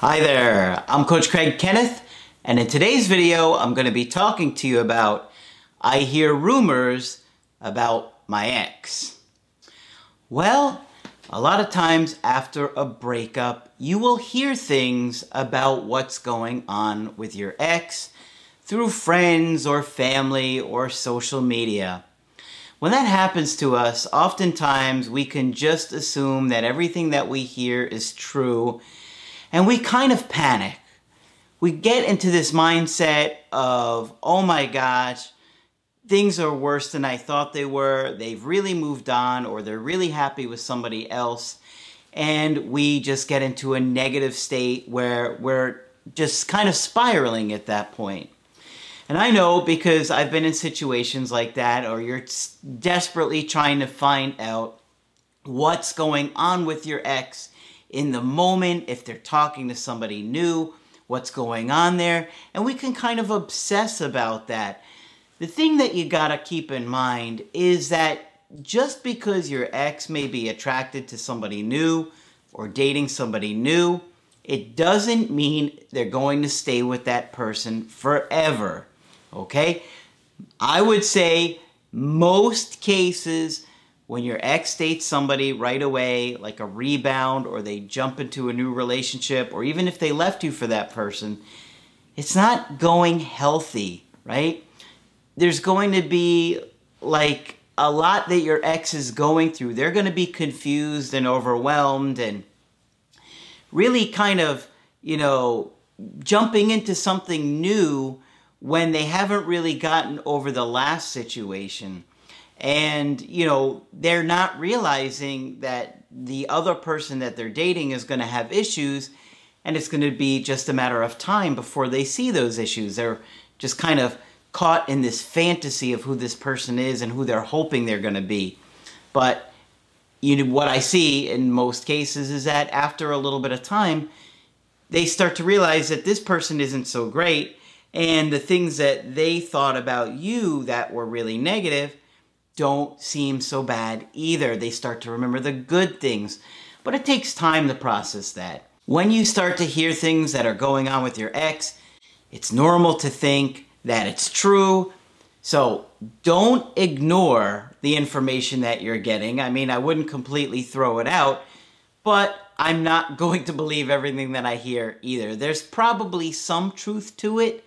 Hi there, I'm Coach Craig Kenneth, and in today's video, I'm going to be talking to you about I hear rumors about my ex. Well, a lot of times after a breakup, you will hear things about what's going on with your ex through friends or family or social media. When that happens to us, oftentimes we can just assume that everything that we hear is true and we kind of panic. We get into this mindset of, oh my gosh, things are worse than I thought they were. They've really moved on or they're really happy with somebody else. And we just get into a negative state where we're just kind of spiraling at that point. And I know because I've been in situations like that, or you're desperately trying to find out what's going on with your ex in the moment, if they're talking to somebody new, what's going on there, and we can kind of obsess about that. The thing that you gotta keep in mind is that just because your ex may be attracted to somebody new or dating somebody new, it doesn't mean they're going to stay with that person forever. Okay? I would say most cases when your ex dates somebody right away, like a rebound, or they jump into a new relationship, or even if they left you for that person, it's not going healthy, right? There's going to be like a lot that your ex is going through. They're going to be confused and overwhelmed and really kind of, you know, jumping into something new when they haven't really gotten over the last situation and you know they're not realizing that the other person that they're dating is going to have issues and it's going to be just a matter of time before they see those issues. They're just kind of caught in this fantasy of who this person is and who they're hoping they're going to be. But you know what i see in most cases is that after a little bit of time they start to realize that this person isn't so great and the things that they thought about you that were really negative don't seem so bad either. They start to remember the good things. But it takes time to process that. When you start to hear things that are going on with your ex, it's normal to think that it's true. So don't ignore the information that you're getting. I mean, I wouldn't completely throw it out, but I'm not going to believe everything that I hear either. There's probably some truth to it,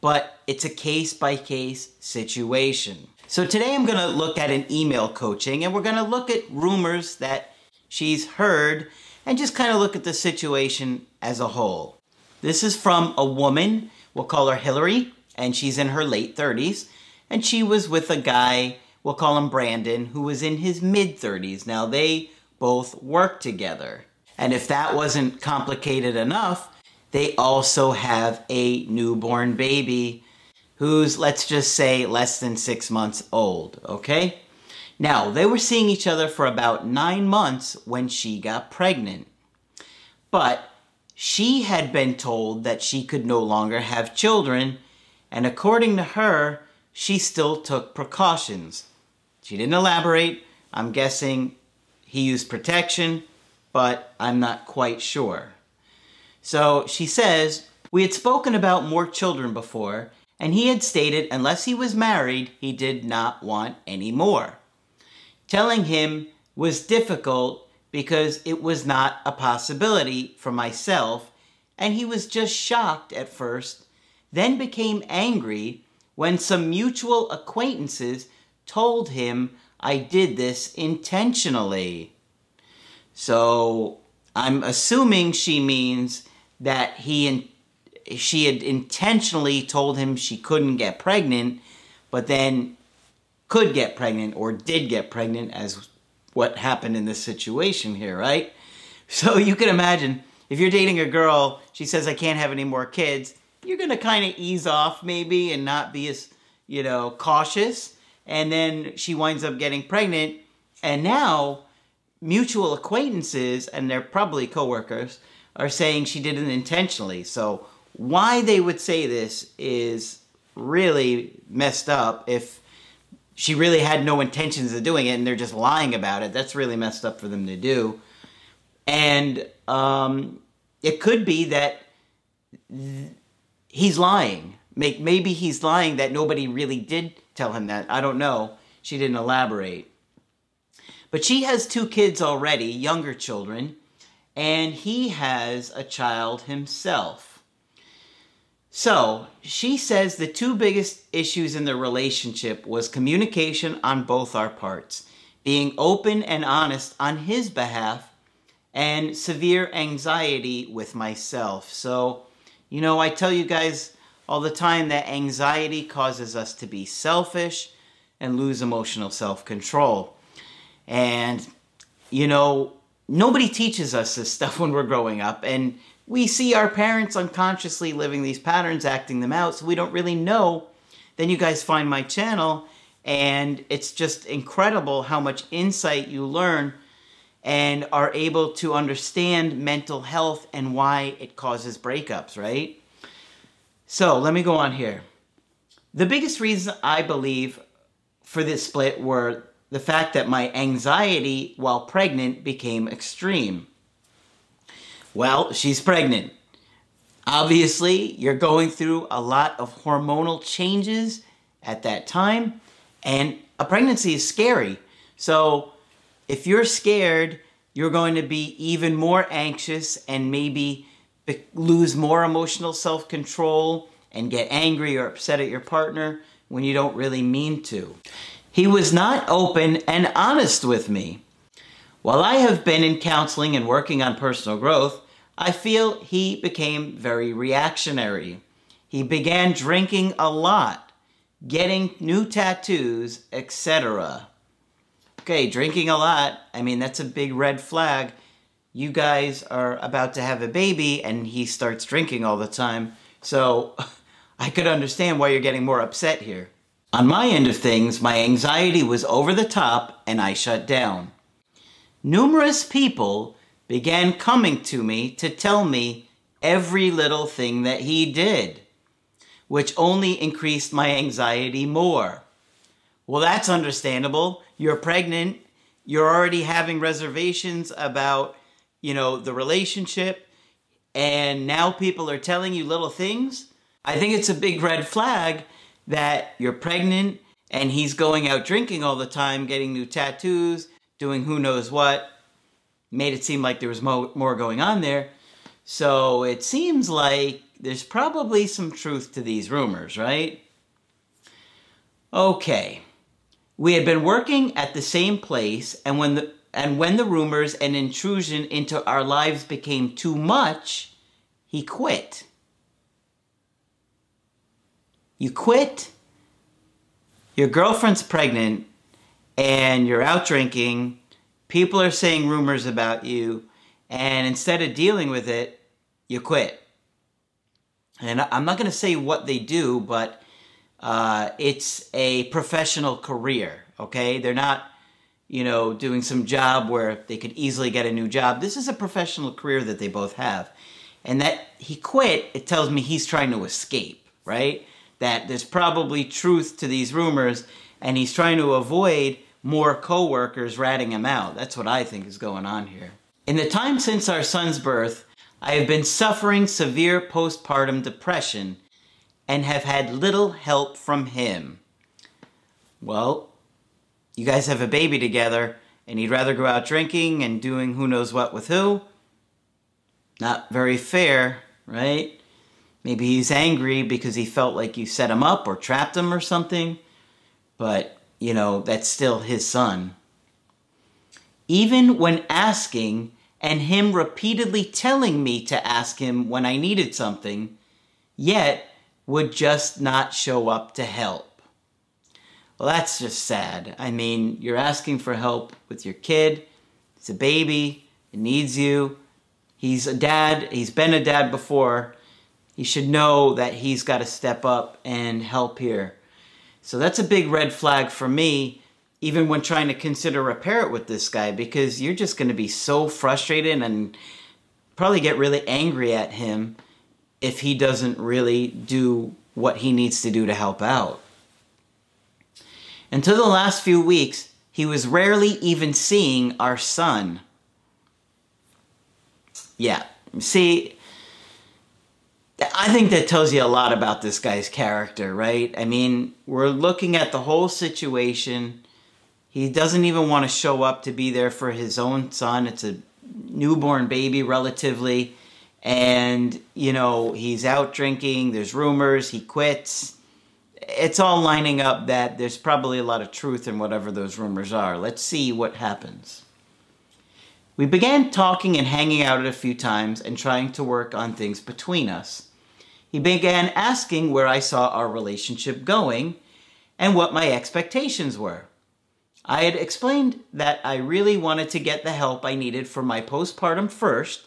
but it's a case by case situation. So today I'm going to look at an email coaching and we're going to look at rumors that she's heard and just kind of look at the situation as a whole. This is from a woman, we'll call her Hillary, and she's in her late 30s. And she was with a guy, we'll call him Brandon, who was in his mid 30s. Now they both work together. And if that wasn't complicated enough, they also have a newborn baby who's, let's just say, less than six months old, okay? Now, they were seeing each other for about nine months when she got pregnant. But she had been told that she could no longer have children, and according to her, she still took precautions. She didn't elaborate. I'm guessing he used protection, but I'm not quite sure. So she says, We had spoken about more children before, and he had stated unless he was married, he did not want any more. Telling him was difficult because it was not a possibility for myself, and he was just shocked at first, then became angry when some mutual acquaintances told him I did this intentionally. So I'm assuming she means that he she had intentionally told him she couldn't get pregnant, but then could get pregnant or did get pregnant as what happened in this situation here, right? So you can imagine if you're dating a girl, she says, I can't have any more kids, you're to kind of ease off maybe and not be as, you know, cautious. And then she winds up getting pregnant. And now mutual acquaintances, and they're probably coworkers, are saying she did it intentionally. So why they would say this is really messed up if she really had no intentions of doing it and they're just lying about it. That's really messed up for them to do. And um, it could be that th- he's lying. Maybe he's lying that nobody really did tell him that. I don't know. She didn't elaborate. But she has two kids already, younger children, and he has a child himself. So, she says the two biggest issues in the relationship was communication on both our parts, being open and honest on his behalf, and severe anxiety with myself. So, you know, I tell you guys all the time that anxiety causes us to be selfish and lose emotional self control. And, you know, nobody teaches us this stuff when we're growing up. And we see our parents unconsciously living these patterns, acting them out, so we don't really know. Then you guys find my channel, and it's just incredible how much insight you learn and are able to understand mental health and why it causes breakups, right? So let me go on here. The biggest reason I believe for this split were the fact that my anxiety while pregnant became extreme. Well, she's pregnant. Obviously, you're going through a lot of hormonal changes at that time, and a pregnancy is scary. So, if you're scared, you're going to be even more anxious and maybe lose more emotional self control and get angry or upset at your partner when you don't really mean to. He was not open and honest with me. While I have been in counseling and working on personal growth, I feel he became very reactionary. He began drinking a lot, getting new tattoos, etc. Okay, drinking a lot, I mean, that's a big red flag. You guys are about to have a baby and he starts drinking all the time. So I could understand why you're getting more upset here. On my end of things, my anxiety was over the top and I shut down. Numerous people began coming to me to tell me every little thing that he did, which only increased my anxiety more. Well, that's understandable. You're pregnant, you're already having reservations about, you know, the relationship, and now people are telling you little things. I think it's a big red flag that you're pregnant and he's going out drinking all the time, getting new tattoos, doing who knows what, made it seem like there was mo- more going on there. So it seems like there's probably some truth to these rumors, right? Okay. We had been working at the same place and when the and when the rumors and intrusion into our lives became too much, he quit. You quit, your girlfriend's pregnant, and you're out drinking, people are saying rumors about you, and instead of dealing with it, you quit. And I'm not going to say what they do, but uh, it's a professional career, okay? They're not, you know, doing some job where they could easily get a new job. This is a professional career that they both have. And that he quit, it tells me he's trying to escape, right? that there's probably truth to these rumors and he's trying to avoid more coworkers ratting him out. That's what I think is going on here. In the time since our son's birth, I have been suffering severe postpartum depression and have had little help from him. Well, you guys have a baby together and he'd rather go out drinking and doing who knows what with who? Not very fair, right? Maybe he's angry because he felt like you set him up or trapped him or something. But, you know, that's still his son. Even when asking and him repeatedly telling me to ask him when I needed something, yet would just not show up to help. Well, that's just sad. I mean, you're asking for help with your kid. It's a baby. It needs you. He's a dad. He's been a dad before. He should know that he's got to step up and help here. So that's a big red flag for me, even when trying to consider a parent with this guy, because you're just going to be so frustrated and probably get really angry at him if he doesn't really do what he needs to do to help out. Until the last few weeks, he was rarely even seeing our son. Yeah, see, I think that tells you a lot about this guy's character, right? I mean, we're looking at the whole situation. He doesn't even want to show up to be there for his own son. It's a newborn baby, relatively. And, you know, he's out drinking. There's rumors. He quits it's all lining up that there's probably a lot of truth in whatever those rumors are. Let's see what happens. We began talking and hanging out a few times and trying to work on things between us. He began asking where I saw our relationship going and what my expectations were. I had explained that I really wanted to get the help I needed for my postpartum first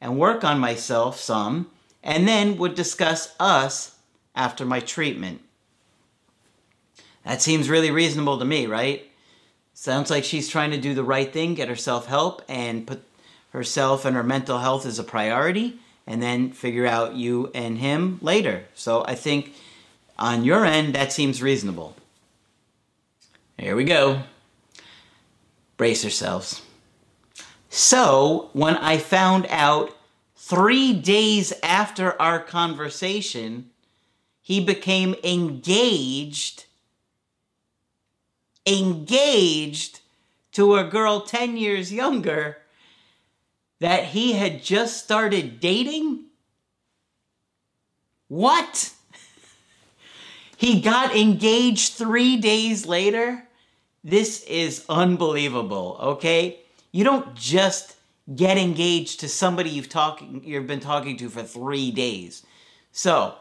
and work on myself some, and then would discuss us after my treatment. That seems really reasonable to me, right? Sounds like she's trying to do the right thing, get herself help, and put herself and her mental health as a priority, and then figure out you and him later. So I think on your end, that seems reasonable. Here we go. Brace yourselves. So, when I found out three days after our conversation, he became engaged engaged to a girl 10 years younger that he had just started dating? What? he got engaged three days later? This is unbelievable, okay? You don't just get engaged to somebody you've talking you've been talking to for 3 days. So,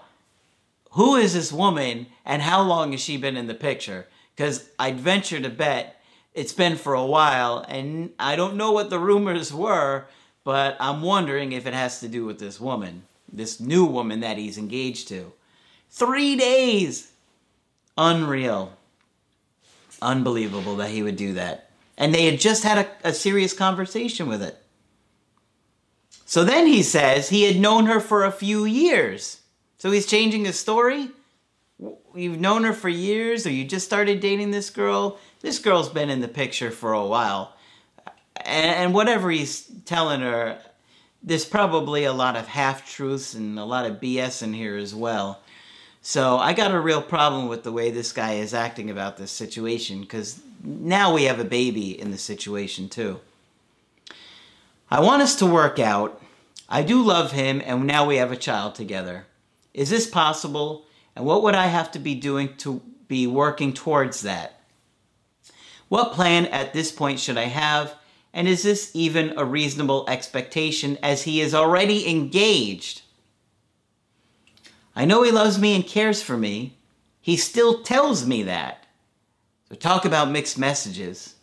who is this woman and how long has she been in the picture? because I'd venture to bet it's been for a while, and I don't know what the rumors were, but I'm wondering if it has to do with this woman, this new woman that he's engaged to. Three days! Unreal. Unbelievable that he would do that. And they had just had a, a serious conversation with it. So then he says he had known her for a few years. So he's changing his story? you've known her for years or you just started dating this girl, this girl's been in the picture for a while. And, whatever he's telling her, there's probably a lot of half truths and a lot of BS in here as well. So I got a real problem with the way this guy is acting about this situation because now we have a baby in the situation too. I want us to work out. I do love him, and now we have a child together. Is this possible? And what would I have to be doing to be working towards that? What plan at this point should I have? And is this even a reasonable expectation as he is already engaged? I know he loves me and cares for me. He still tells me that. So talk about mixed messages.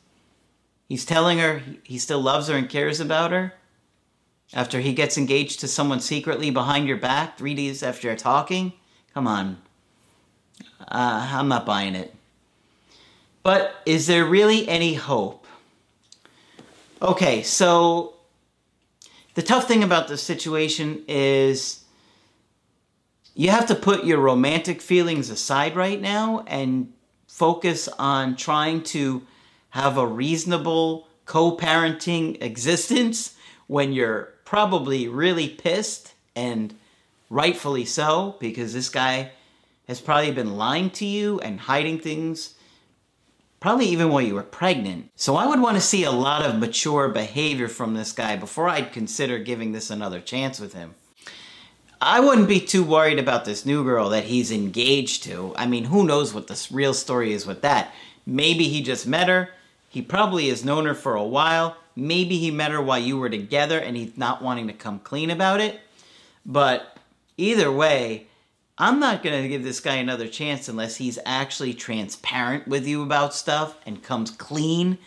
He's telling her he still loves her and cares about her after he gets engaged to someone secretly behind your back three days after you're talking. Come on. Uh, I'm not buying it. But is there really any hope? Okay, so the tough thing about this situation is you have to put your romantic feelings aside right now and focus on trying to have a reasonable co parenting existence when you're probably really pissed and rightfully so, because this guy has probably been lying to you and hiding things, probably even while you were pregnant. So I would want to see a lot of mature behavior from this guy before I'd consider giving this another chance with him. I wouldn't be too worried about this new girl that he's engaged to. I mean, who knows what the real story is with that? Maybe he just met her. He probably has known her for a while. Maybe he met her while you were together and he's not wanting to come clean about it. But either way, I'm not going to give this guy another chance unless he's actually transparent with you about stuff and comes clean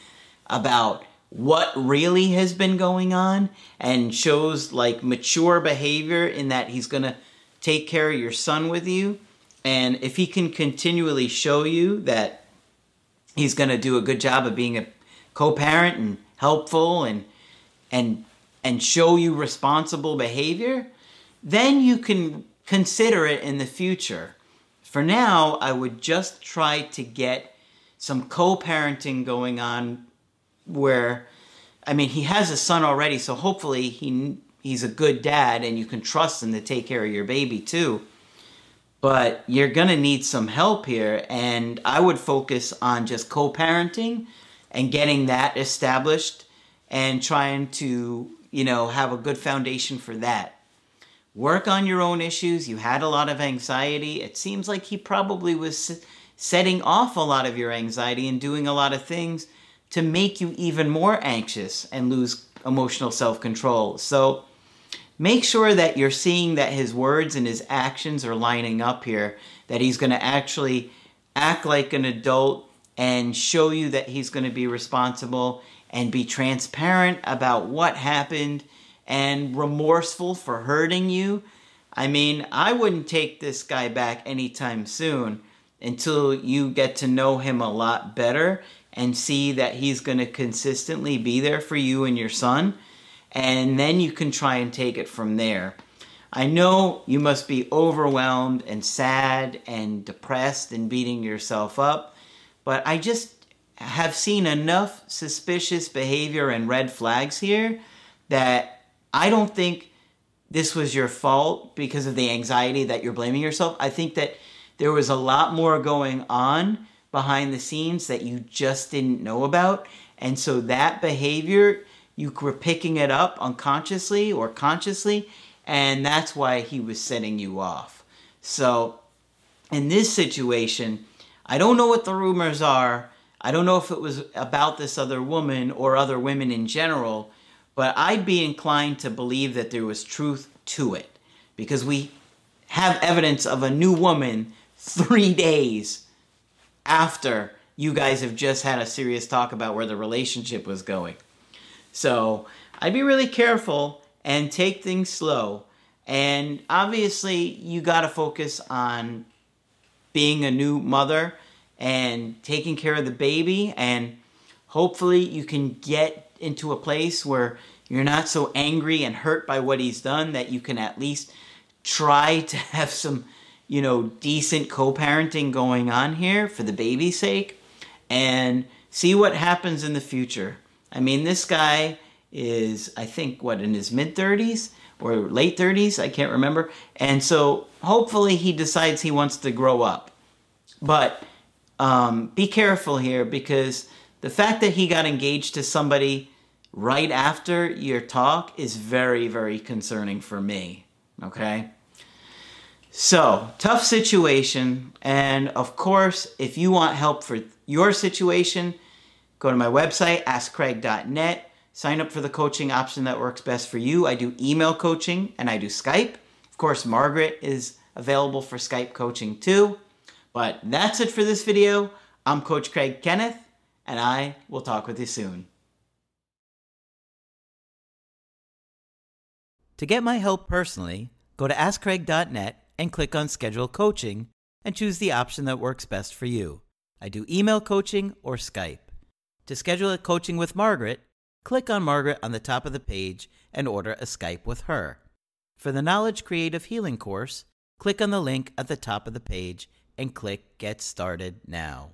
about what really has been going on and shows like mature behavior in that he's going to take care of your son with you. And if he can continually show you that he's going to do a good job of being a co-parent and helpful and and and show you responsible behavior, then you can consider it in the future. For now, I would just try to get some co-parenting going on where I mean, he has a son already, so hopefully he he's a good dad and you can trust him to take care of your baby too. But you're going to need some help here and I would focus on just co-parenting and getting that established and trying to, you know, have a good foundation for that. Work on your own issues. You had a lot of anxiety. It seems like he probably was setting off a lot of your anxiety and doing a lot of things to make you even more anxious and lose emotional self control. So make sure that you're seeing that his words and his actions are lining up here, that he's going to actually act like an adult and show you that he's going to be responsible and be transparent about what happened and remorseful for hurting you. I mean, I wouldn't take this guy back anytime soon until you get to know him a lot better and see that he's going to consistently be there for you and your son. And then you can try and take it from there. I know you must be overwhelmed and sad and depressed and beating yourself up, but I just have seen enough suspicious behavior and red flags here that I don't think this was your fault because of the anxiety that you're blaming yourself. I think that there was a lot more going on behind the scenes that you just didn't know about. And so that behavior, you were picking it up unconsciously or consciously, and that's why he was setting you off. So in this situation, I don't know what the rumors are. I don't know if it was about this other woman or other women in general, but I'd be inclined to believe that there was truth to it because we have evidence of a new woman three days after you guys have just had a serious talk about where the relationship was going. So I'd be really careful and take things slow. And obviously, you got to focus on being a new mother and taking care of the baby. And hopefully, you can get into a place where you're not so angry and hurt by what he's done that you can at least try to have some you know, decent co-parenting going on here for the baby's sake and see what happens in the future. I mean, this guy is, I think, what, in his mid 30s or late 30s? I can't remember. And so hopefully he decides he wants to grow up. But um, be careful here because the fact that he got engaged to somebody right after your talk is very, very concerning for me. Okay? So, tough situation. And of course, if you want help for your situation, go to my website, askcraig.net. Sign up for the coaching option that works best for you. I do email coaching and I do Skype. Of course, Margaret is available for Skype coaching too. But that's it for this video. I'm Coach Craig Kenneth, and I will talk with you soon. To get my help personally, go to askcraig.net and click on Schedule Coaching and choose the option that works best for you. I do email coaching or Skype. To schedule a coaching with Margaret, click on Margaret on the top of the page and order a Skype with her. For the Knowledge Creative Healing course, click on the link at the top of the page and click Get Started Now.